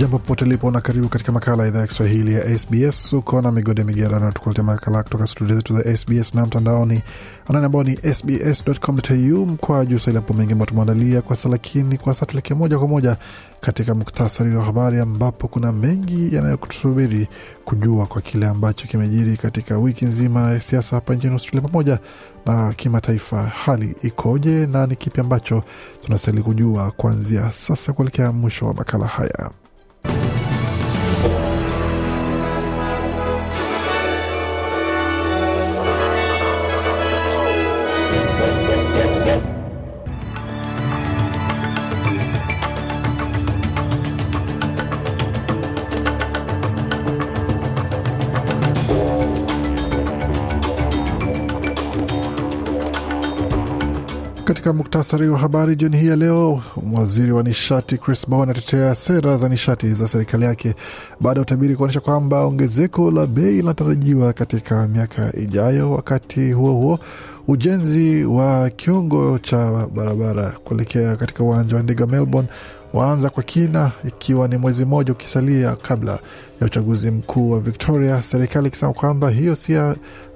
Jambo popote lipo na karibu katika makala ya idhaa ya Kiswahili ya SBS. Uko na migode migerano, tukuletea makala kutoka studio zetu za SBS na mtandaoni anani ambao ni sbs.com.au mkwa juu swahili. Hapo mengi ambao tumeandalia kwa sasa, lakini kwa sasa tuelekee moja kwa moja katika muktasari wa habari, ambapo kuna mengi yanayokusubiri kujua kwa kile ambacho kimejiri katika wiki nzima ya siasa hapa nchini Australia pamoja na kimataifa. Hali ikoje na ni kipi ambacho tunastahili kujua kuanzia sasa kuelekea mwisho wa makala haya? Bye. Katika muktasari wa habari jioni hii ya leo, waziri wa nishati Chris Bowen anatetea sera za nishati za serikali yake baada ya utabiri kuonyesha kwamba ongezeko la bei linatarajiwa katika miaka ijayo. Wakati huo huo, ujenzi wa kiungo cha barabara kuelekea katika uwanja wa ndege Melbourne waanza kwa kina, ikiwa ni mwezi mmoja ukisalia kabla ya uchaguzi mkuu wa Victoria, serikali ikisema kwamba hiyo si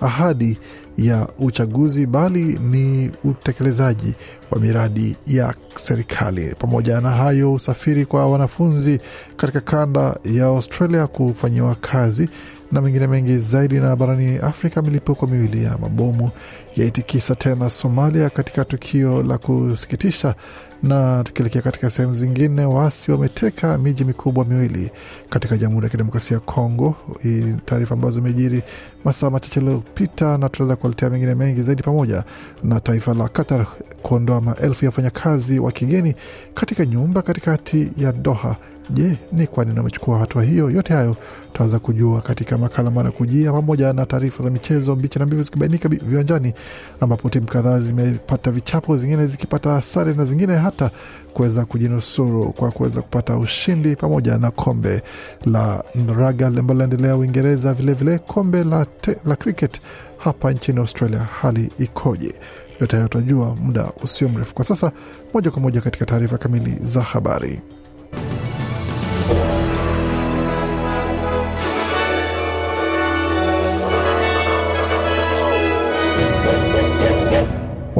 ahadi ya uchaguzi bali ni utekelezaji wa miradi ya serikali. Pamoja na hayo, usafiri kwa wanafunzi katika kanda ya Australia kufanyiwa kazi na mengine mengi zaidi. Na barani Afrika, milipuko miwili ya mabomu yaitikisa tena Somalia katika tukio la kusikitisha. Na tukielekea katika sehemu zingine, waasi wameteka miji mikubwa miwili katika Jamhuri ya Kidemokrasia ya Kongo. Hii taarifa ambazo zimejiri masaa machache yaliyopita, na tunaweza kuwaletea mengine mengi zaidi, pamoja na taifa la Qatar kuondoa maelfu ya wafanyakazi wa kigeni katika nyumba katikati ya Doha. Je, ni kwa nini wamechukua hatua hiyo? Yote hayo tutaweza kujua katika makala mara kujia, pamoja na taarifa za michezo mbichi na mbivu zikibainika viwanjani, ambapo timu kadhaa zimepata vichapo, zingine zikipata sare na zingine hata kuweza kujinusuru kwa kuweza kupata ushindi, pamoja na kombe la raga ambalo linaendelea Uingereza, vilevile kombe la, te, la cricket hapa nchini Australia. Hali ikoje? Yote hayo tutajua muda usio mrefu. Kwa sasa, moja kwa moja katika taarifa kamili za habari.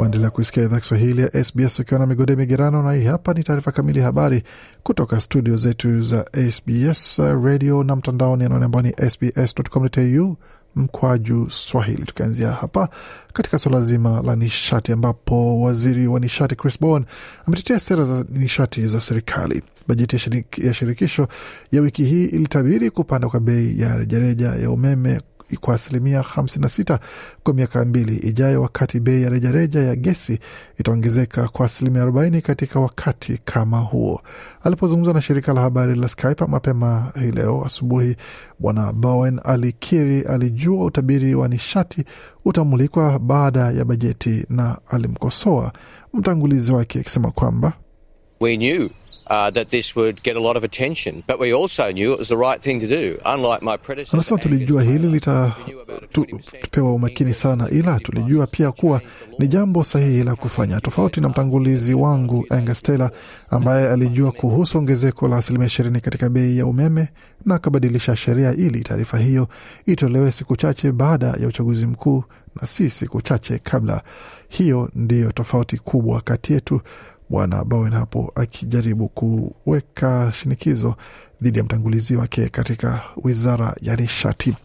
Waendelea kuisikia idhaa Kiswahili ya SBS ukiwa na migode migerano, na hii hapa ni taarifa kamili habari kutoka studio zetu za SBS radio na mtandaoni anwani ambao ni sbs.com.au mkwaju Swahili. Tukianzia hapa katika suala zima la nishati, ambapo waziri wa nishati Chris Bowen ametetea sera za nishati za serikali. Bajeti ya, shirik, ya shirikisho ya wiki hii ilitabiri kupanda kwa bei ya rejareja ya umeme kwa asilimia 56 kwa miaka mbili ijayo, wakati bei ya rejareja ya gesi itaongezeka kwa asilimia 40 katika wakati kama huo. Alipozungumza na shirika la habari la Skype mapema hii leo asubuhi, Bwana Bowen alikiri alijua utabiri wa nishati utamulikwa baada ya bajeti, na alimkosoa mtangulizi wake akisema kwamba We knew Uh, that this would get a lot of attention, but we also knew it was the right thing to do. Unlike my predecessor, anasema tulijua hili litapewa umakini sana, ila tulijua pia kuwa ni jambo sahihi la kufanya, tofauti na mtangulizi wangu Angus Taylor ambaye alijua kuhusu ongezeko la asilimia ishirini katika bei ya umeme na akabadilisha sheria ili taarifa hiyo itolewe siku chache baada ya uchaguzi mkuu na si siku chache kabla. Hiyo ndiyo tofauti kubwa kati yetu. Bwana Bowen hapo akijaribu kuweka shinikizo dhidi ya mtangulizi wake katika wizara ya nishati.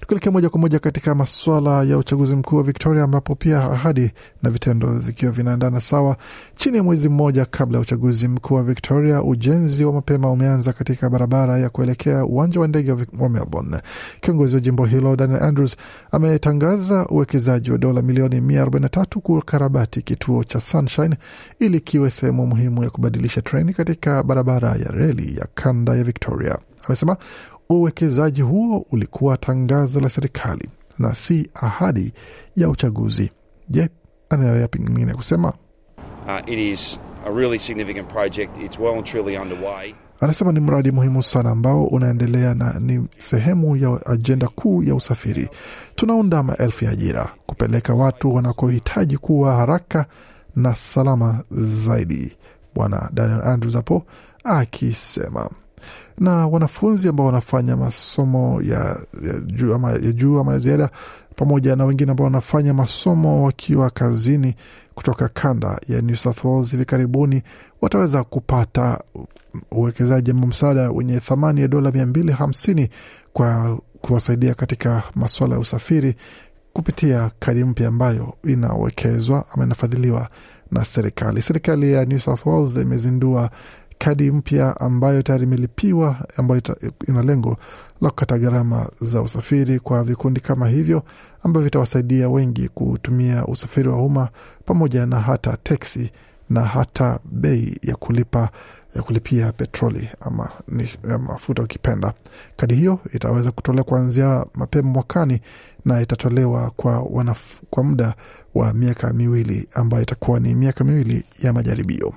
Tukielekea moja kwa moja katika masuala ya uchaguzi mkuu wa Victoria, ambapo pia ahadi na vitendo zikiwa vinaendana sawa. Chini ya mwezi mmoja kabla ya uchaguzi mkuu wa Victoria, ujenzi wa mapema umeanza katika barabara ya kuelekea uwanja wa ndege wa Melbourne. Kiongozi wa jimbo hilo Daniel Andrews ametangaza uwekezaji wa dola milioni 143 kukarabati kituo cha Sunshine ili kiwe sehemu muhimu ya kubadilisha treni katika barabara ya reli ya kanda ya Victoria. Amesema uwekezaji huo ulikuwa tangazo la serikali na si ahadi ya uchaguzi. Je, anaendelea pengine kusema? Uh, it is a really significant project. It's well and truly underway. Anasema ni mradi muhimu sana ambao unaendelea na ni sehemu ya ajenda kuu ya usafiri. Tunaunda maelfu ya ajira kupeleka watu wanakohitaji kuwa haraka na salama zaidi, Bwana Daniel Andrews hapo akisema na wanafunzi ambao wanafanya masomo ya, ya juu ama ya juu ama ya ziada pamoja na wengine ambao wanafanya masomo wakiwa kazini kutoka kanda ya New South Wales hivi karibuni wataweza kupata uwekezaji ama msaada wenye thamani ya dola mia mbili hamsini kwa kuwasaidia katika masuala ya usafiri kupitia kadi mpya ambayo inawekezwa ama inafadhiliwa na serikali. Serikali ya New South Wales imezindua kadi mpya ambayo tayari imelipiwa ambayo ina lengo la kukata gharama za usafiri kwa vikundi kama hivyo ambavyo vitawasaidia wengi kutumia usafiri wa umma pamoja na hata teksi na hata bei ya kulipa ya kulipia petroli ama ni mafuta ukipenda. Kadi hiyo itaweza kutolewa kuanzia mapema mwakani na itatolewa kwa, wanaf, kwa muda wa miaka miwili ambayo itakuwa ni miaka miwili ya majaribio.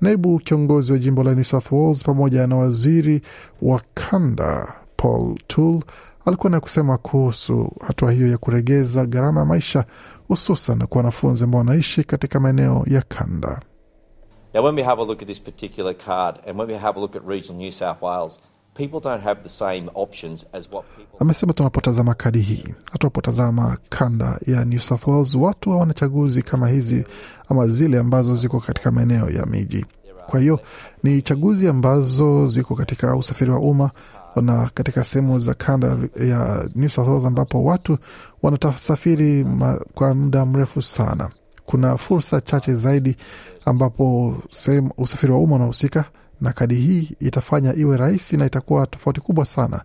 Naibu kiongozi wa jimbo la New South Wales pamoja na waziri wa kanda Paul Toole alikuwa na kusema kuhusu hatua hiyo ya kuregeza gharama ya maisha hususan kwa wanafunzi ambao wanaishi katika maeneo ya kanda. Now, when we have a look at this particular card and when we have a look at regional New South Wales, people don't have the same options as what people. Amesema tunapotazama kadi hii, tunapotazama kanda ya New South Wales, watu hawana chaguzi kama hizi ama zile ambazo ziko katika maeneo ya miji. Kwa hiyo ni chaguzi ambazo ziko katika usafiri wa umma na katika sehemu za kanda ya New South Wales ambapo watu wanatasafiri kwa muda mrefu sana. Kuna fursa chache zaidi ambapo sehemu usafiri wa umma unahusika, na kadi hii itafanya iwe rahisi na itakuwa tofauti kubwa sana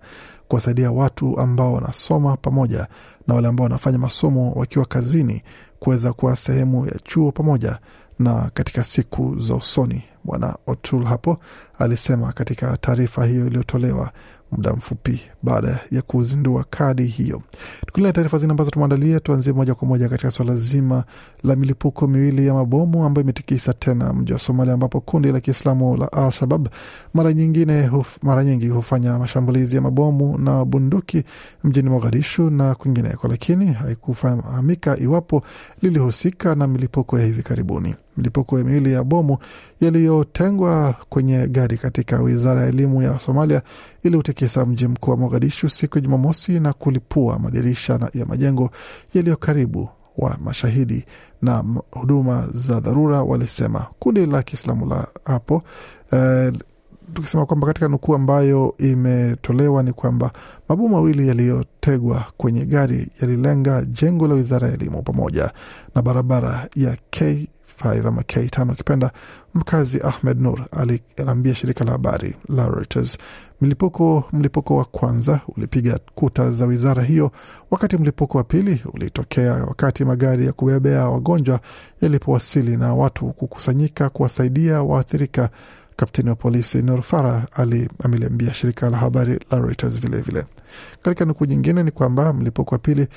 kuwasaidia watu ambao wanasoma pamoja na wale ambao wanafanya masomo wakiwa kazini kuweza kuwa sehemu ya chuo pamoja na katika siku za usoni. Bwana Otul hapo alisema katika taarifa hiyo iliyotolewa muda mfupi baada ya kuzindua kadi hiyo. Tukilea taarifa zingine ambazo tumeandalia, tuanzie moja kwa moja katika suala zima la milipuko miwili ya mabomu ambayo imetikisa tena mji wa Somalia, ambapo kundi la Kiislamu la Al-Shabab mara nyingine huf, mara nyingi hufanya mashambulizi ya mabomu na bunduki mjini Mogadishu na kwingineko, lakini haikufahamika iwapo lilihusika na milipuko ya hivi karibuni. Milipuko miwili ya bomu yaliyotengwa kwenye gari katika wizara ya elimu ya Somalia iliutikisa mji mkuu wa Mogadishu siku ya Jumamosi na kulipua madirisha ya majengo yaliyo karibu wa mashahidi na huduma za dharura walisema. Kundi la Kiislamu la hapo eh, tukisema kwamba katika nukuu ambayo imetolewa ni kwamba mabomu mawili yaliyotegwa kwenye gari yalilenga jengo la wizara ya elimu pamoja na barabara ya K 5 ama K5 ukipenda. Mkazi Ahmed Nur aliambia shirika la habari la Reuters mlipuko mlipuko wa kwanza ulipiga kuta za wizara hiyo, wakati mlipuko wa pili ulitokea wakati magari ya kubebea wagonjwa yalipowasili na watu kukusanyika kuwasaidia waathirika. Kapteni wa polisi Nur Farah ameliambia shirika la habari la Reuters vilevile. Katika nukuu nyingine ni kwamba mlipuko wa pili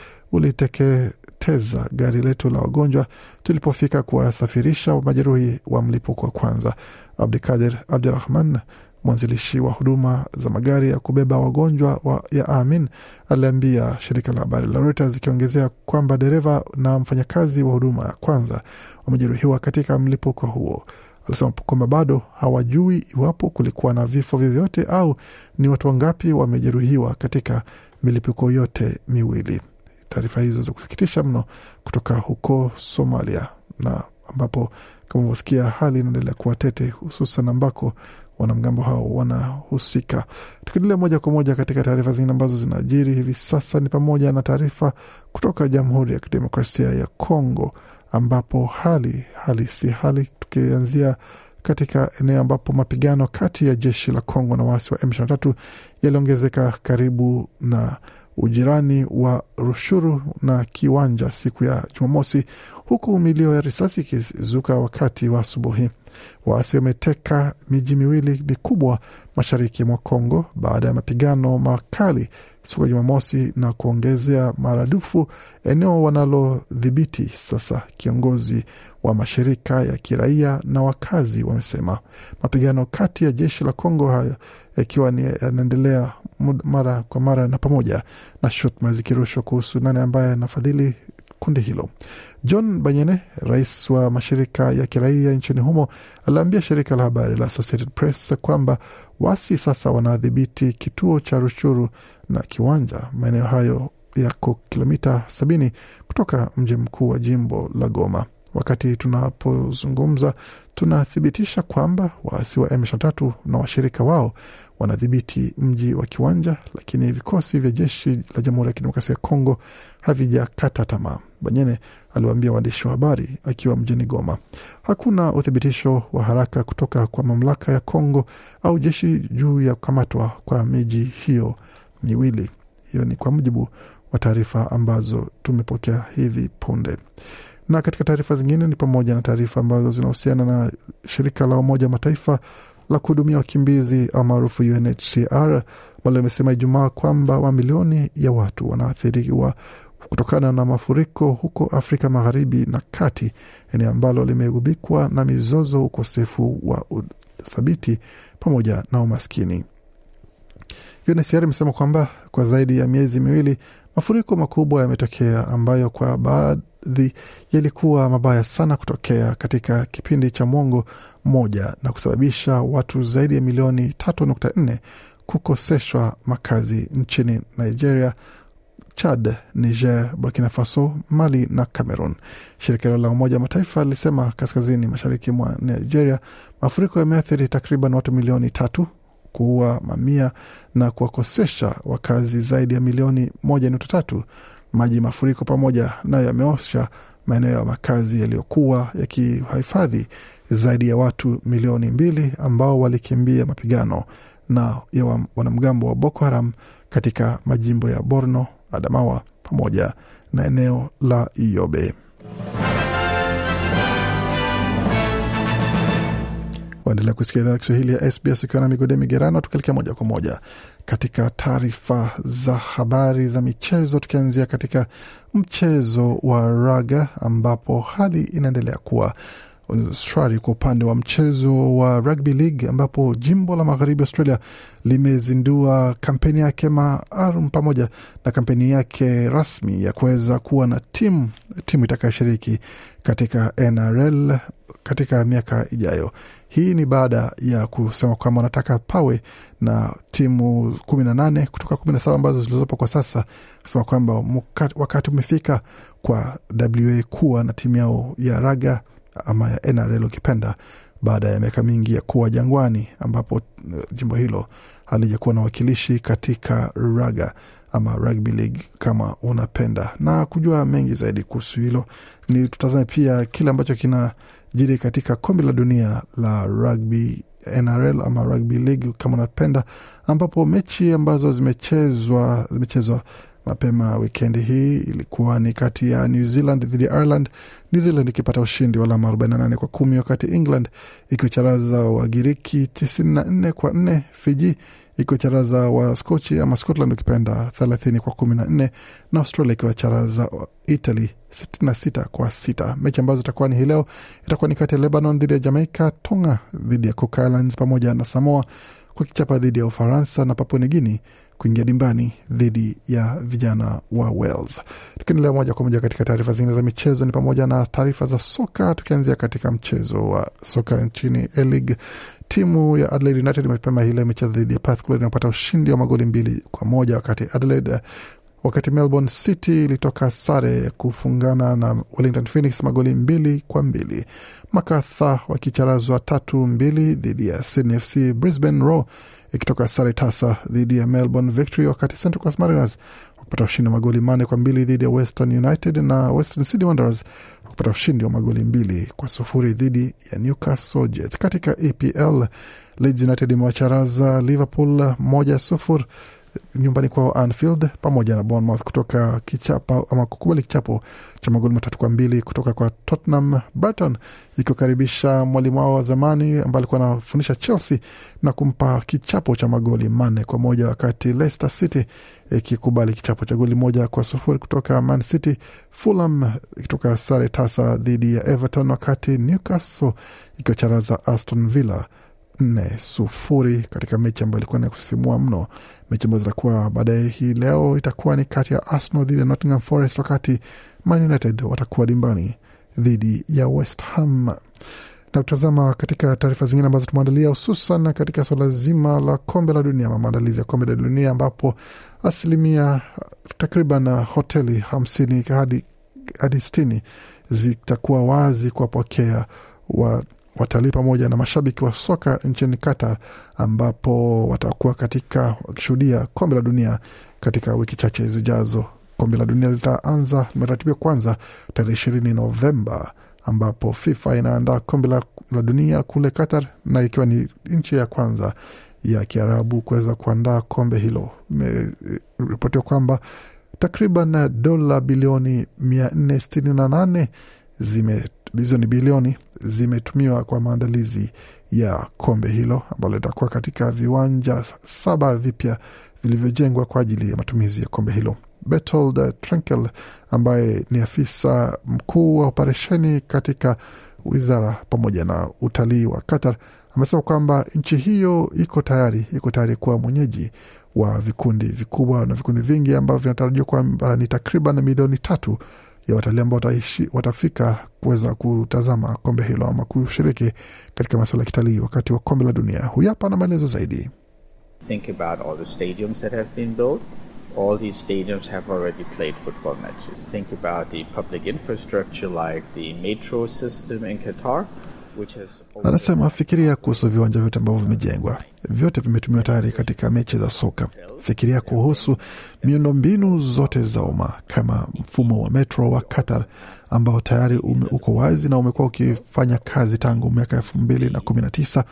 uliteketeza gari letu la wagonjwa tulipofika kuwasafirisha majeruhi wa mlipuko wa kwanza. Abdikadir Abdurahman mwanzilishi wa huduma za magari ya kubeba wagonjwa wa ya Amin aliambia shirika la habari la Reuters, ikiongezea kwamba dereva na mfanyakazi wa huduma ya kwanza wamejeruhiwa katika mlipuko huo. Alisema kwamba bado hawajui iwapo kulikuwa na vifo vyovyote au ni watu wangapi wamejeruhiwa katika milipuko yote miwili. Taarifa hizo za kusikitisha mno kutoka huko Somalia na ambapo kama unavyosikia hali inaendelea kuwa tete, hususan ambako wanamgambo hao wanahusika. Tukiendelea moja kwa moja katika taarifa zingine ambazo zinaajiri hivi sasa ni pamoja na taarifa kutoka Jamhuri ya Kidemokrasia ya Kongo ambapo hali hali si hali, tukianzia katika eneo ambapo mapigano kati ya jeshi la Kongo na waasi wa M23 yaliongezeka karibu na ujirani wa Rushuru na Kiwanja siku ya Jumamosi, huku milio ya risasi ikizuka wakati wa asubuhi. Waasi wameteka miji miwili mikubwa mashariki mwa Kongo baada ya mapigano makali siku ya Jumamosi na kuongezea maradufu eneo wanalodhibiti sasa. Kiongozi wa mashirika ya kiraia na wakazi wamesema mapigano kati ya jeshi la Kongo hayo yakiwa yanaendelea mara kwa mara na pamoja na shutuma zikirushwa kuhusu nani ambaye anafadhili kundi hilo. John Banyene, rais wa mashirika ya kiraia nchini humo, aliambia shirika la habari la Associated Press kwamba wasi sasa wanadhibiti kituo cha Rushuru na Kiwanja. Maeneo hayo yako kilomita sabini kutoka mji mkuu wa jimbo la Goma. Wakati tunapozungumza tunathibitisha kwamba waasi wa M23 na washirika wao wanadhibiti mji wa Kiwanja, lakini vikosi vya jeshi la Jamhuri ya Kidemokrasia ya Kongo havijakata tamaa, Banyene aliwaambia waandishi wa habari akiwa mjini Goma. Hakuna uthibitisho wa haraka kutoka kwa mamlaka ya Kongo au jeshi juu ya kukamatwa kwa miji hiyo miwili. Hiyo ni kwa mujibu wa taarifa ambazo tumepokea hivi punde na katika taarifa zingine ni pamoja na taarifa ambazo zinahusiana na shirika la Umoja wa Mataifa la kuhudumia wakimbizi au maarufu UNHCR wale limesema Ijumaa kwamba mamilioni ya watu wanaathiriwa kutokana na mafuriko huko Afrika Magharibi na Kati, eneo ambalo limegubikwa na mizozo, ukosefu wa uthabiti pamoja na umaskini. UNHCR imesema kwamba kwa zaidi ya miezi miwili mafuriko makubwa yametokea ambayo kwa baadhi yalikuwa mabaya sana kutokea katika kipindi cha mwongo mmoja na kusababisha watu zaidi ya milioni 3.4 kukoseshwa makazi nchini Nigeria, Chad, Niger, Burkina Faso, Mali na Cameroon. Shirika la Umoja wa Mataifa lilisema kaskazini mashariki mwa Nigeria mafuriko yameathiri takriban watu milioni tatu kuua mamia na kuwakosesha wakazi zaidi ya milioni moja nukta tatu. Maji mafuriko pamoja nayo yameosha maeneo ya makazi yaliyokuwa yakihifadhi zaidi ya watu milioni mbili ambao walikimbia mapigano na ya wanamgambo wa Boko Haram katika majimbo ya Borno, Adamawa pamoja na eneo la Yobe. Waendelea kusikia idhaa Kiswahili ya SBS ukiwa na migode migerano, tukielekea moja kwa moja katika taarifa za habari za michezo, tukianzia katika mchezo wa raga ambapo hali inaendelea kuwa shwari kwa upande wa mchezo wa rugby league ambapo jimbo la magharibi Australia limezindua kampeni yake maalum pamoja na kampeni yake rasmi ya kuweza kuwa na timu timu itakayoshiriki katika NRL katika miaka ijayo. Hii ni baada ya kusema kwamba wanataka pawe na timu kumi na nane kutoka kumi na saba ambazo zilizopo kwa sasa, kusema kwamba wakati umefika kwa WA kuwa na timu yao ya raga ama ya NRL ukipenda, baada ya miaka mingi ya kuwa jangwani, ambapo jimbo hilo halijakuwa na wakilishi katika raga ama rugby league kama unapenda. Na kujua mengi zaidi kuhusu hilo, ni tutazame pia kile ambacho kinajiri katika kombe la dunia la rugby NRL ama rugby league kama unapenda, ambapo mechi ambazo zimechezwa zimechezwa mapema wikendi hii ilikuwa ni kati ya New Zealand dhidi ya Ireland, New Zealand ikipata ushindi wa alama 48 kwa kumi, wakati England ikicharaza Wagiriki 94 kwa 4, Fiji ikiwacharaza wa Skochi ama Scotland ukipenda 30 kwa 14, na Australia ikiwacharaza Italy 66 kwa sita. Mechi ambazo itakuwa ni hii leo itakuwa ni kati ya Lebanon dhidi ya Jamaica, Tonga dhidi ya Cook Islands pamoja na Samoa kwa kichapa dhidi ya Ufaransa na Papua New kuingia dimbani dhidi ya vijana wa Wales. Tukiendelea moja kwa moja katika taarifa zingine za michezo, ni pamoja na taarifa za soka, tukianzia katika mchezo wa soka nchini A-League. Timu ya Adelaide United mapema hile imecheza dhidi ya Perth Glory na kupata ushindi wa magoli mbili kwa moja wakati Adelaide wakati Melbourne City ilitoka sare kufungana na Wellington Phoenix magoli mbili kwa mbili. Makatha wakicharazwa tatu mbili dhidi ya Sydney FC. Brisbane Roar ikitoka sare tasa dhidi ya Melbourne Victory, wakati Central Coast Mariners wakipata ushindi wa magoli manne kwa mbili dhidi ya Western United na Western Sydney Wanderers kupata ushindi wa magoli mbili kwa sufuri dhidi ya Newcastle Jets. Katika EPL, Leeds United imewacharaza Liverpool moja sufuri nyumbani kwao Anfield pamoja na Bournemouth kutoka kichapo ama kukubali kichapo cha magoli matatu kwa mbili kutoka kwa Tottenham. Brighton ikiwakaribisha mwalimu wao wa zamani ambaye alikuwa anafundisha Chelsea na kumpa kichapo cha magoli manne kwa moja, wakati Leicester City ikikubali kichapo cha goli moja kwa sufuri kutoka Man City. Fulham ikitoka sare tasa dhidi ya Everton, wakati Newcastle ikiwacharaza Aston Villa nne sufuri katika mechi ambayo ilikuwa na kusisimua mno. Mechi ambayo zitakuwa baadaye hii leo itakuwa ni kati ya Arsenal dhidi ya Nottingham Forest, wakati Man United watakuwa dimbani dhidi ya West Ham. Na kutazama katika taarifa zingine ambazo tumeandalia, hususan katika swala zima la kombe la dunia ama maandalizi ya kombe la dunia, ambapo asilimia takriban hoteli hamsini hadi hadi sitini zitakuwa wazi kuwapokea wa watalii pamoja na mashabiki wa soka nchini Qatar, ambapo watakuwa katika wakishuhudia kombe la dunia katika wiki chache zijazo. Kombe la dunia litaanza limeratibiwa kwanza tarehe ishirini Novemba, ambapo FIFA inaandaa kombe la, la dunia kule Qatar, na ikiwa ni nchi ya kwanza ya Kiarabu kuweza kuandaa kombe hilo. Imeripotiwa kwamba takriban dola bilioni mia nne sitini na nane zime hizo ni bilioni zimetumiwa kwa maandalizi ya kombe hilo ambalo litakuwa katika viwanja saba vipya vilivyojengwa kwa ajili ya matumizi ya kombe hilo. Bertold Trenkel ambaye ni afisa mkuu wa operesheni katika wizara pamoja na utalii wa Qatar amesema kwamba nchi hiyo iko tayari iko tayari kuwa mwenyeji wa vikundi vikubwa na vikundi vingi ambavyo vinatarajiwa kwamba ni takriban milioni tatu ya watalii ambao watafika kuweza kutazama kombe hilo ama kushiriki katika masuala ya kitalii wakati wa kombe la dunia. Huyu hapa na maelezo zaidi. Think about all the stadiums that have been built. All these stadiums have already played football matches. Think about the public infrastructure like the metro system in Qatar. Anasema fikiria kuhusu viwanja vyote ambavyo vimejengwa, vyote vimetumiwa tayari katika mechi za soka. Fikiria kuhusu miundombinu zote za umma kama mfumo wa metro wa Qatar ambao tayari ume, uko wazi na umekuwa ukifanya kazi tangu miaka elfu mbili na kumi na tisa.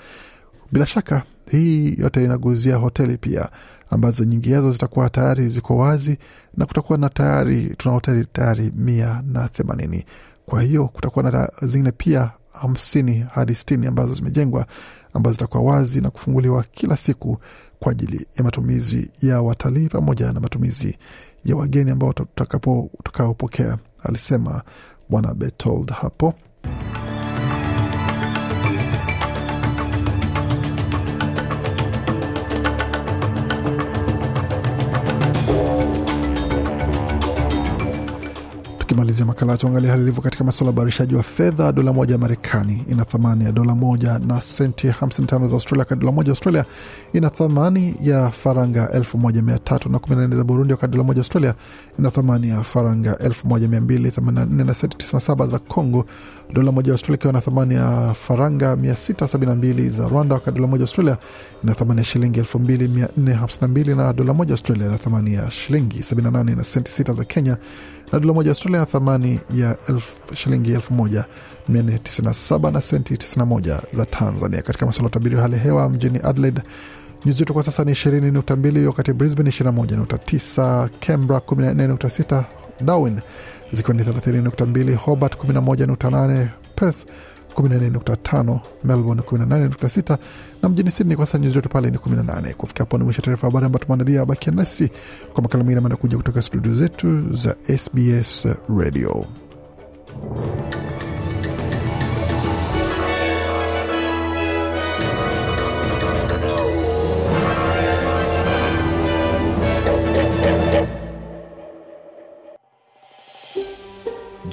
Bila shaka hii yote inaguzia hoteli pia ambazo nyingi yazo zitakuwa tayari ziko wazi na kutakuwa na tayari tuna hoteli tayari mia na themanini. Kwa hiyo kutakuwa na zingine pia hamsini hadi sitini ambazo zimejengwa ambazo zitakuwa wazi na kufunguliwa kila siku kwa ajili ya matumizi ya watalii pamoja na matumizi ya wageni ambao tutakaopokea, alisema Bwana Betold hapo. Tukimalizia makala tuangalia hali ilivyo katika masuala ya ubadilishaji wa fedha. Dola moja ya Marekani ina thamani ya dola moja na senti 55 za Australia, wakati dola moja Australia ina thamani ya faranga 1314 za Burundi, wakati dola moja Australia ina thamani ya faranga 1284 na senti 97 za Congo, dola moja Australia ikiwa na thamani ya faranga 672 za Rwanda, wakati dola moja Australia ina thamani ya shilingi 2452 na dola moja Australia ina thamani ya shilingi 78 na senti 6 za Kenya na dola moja Australia ina thamani ya shilingi elfu moja mia nne tisini na saba na senti 91 za Tanzania. Katika masuala ya utabiri wa hali ya hewa mjini Adelaide nyuzi joto kwa sasa ni 20.2, wakati Brisbane 21.9, Canberra 14.6, Darwin zikiwa ni 30.2, Hobart 11.8, Perth 14.5, Melbourne 18.6 na mjini Sydney kwa sasa nyuzi joto pale ni 18. Kufikia hapo ni mwisho taarifa habari ambayo tumeandalia. Bakia nasi kwa makala mengine amanda kuja kutoka studio zetu za SBS Radio.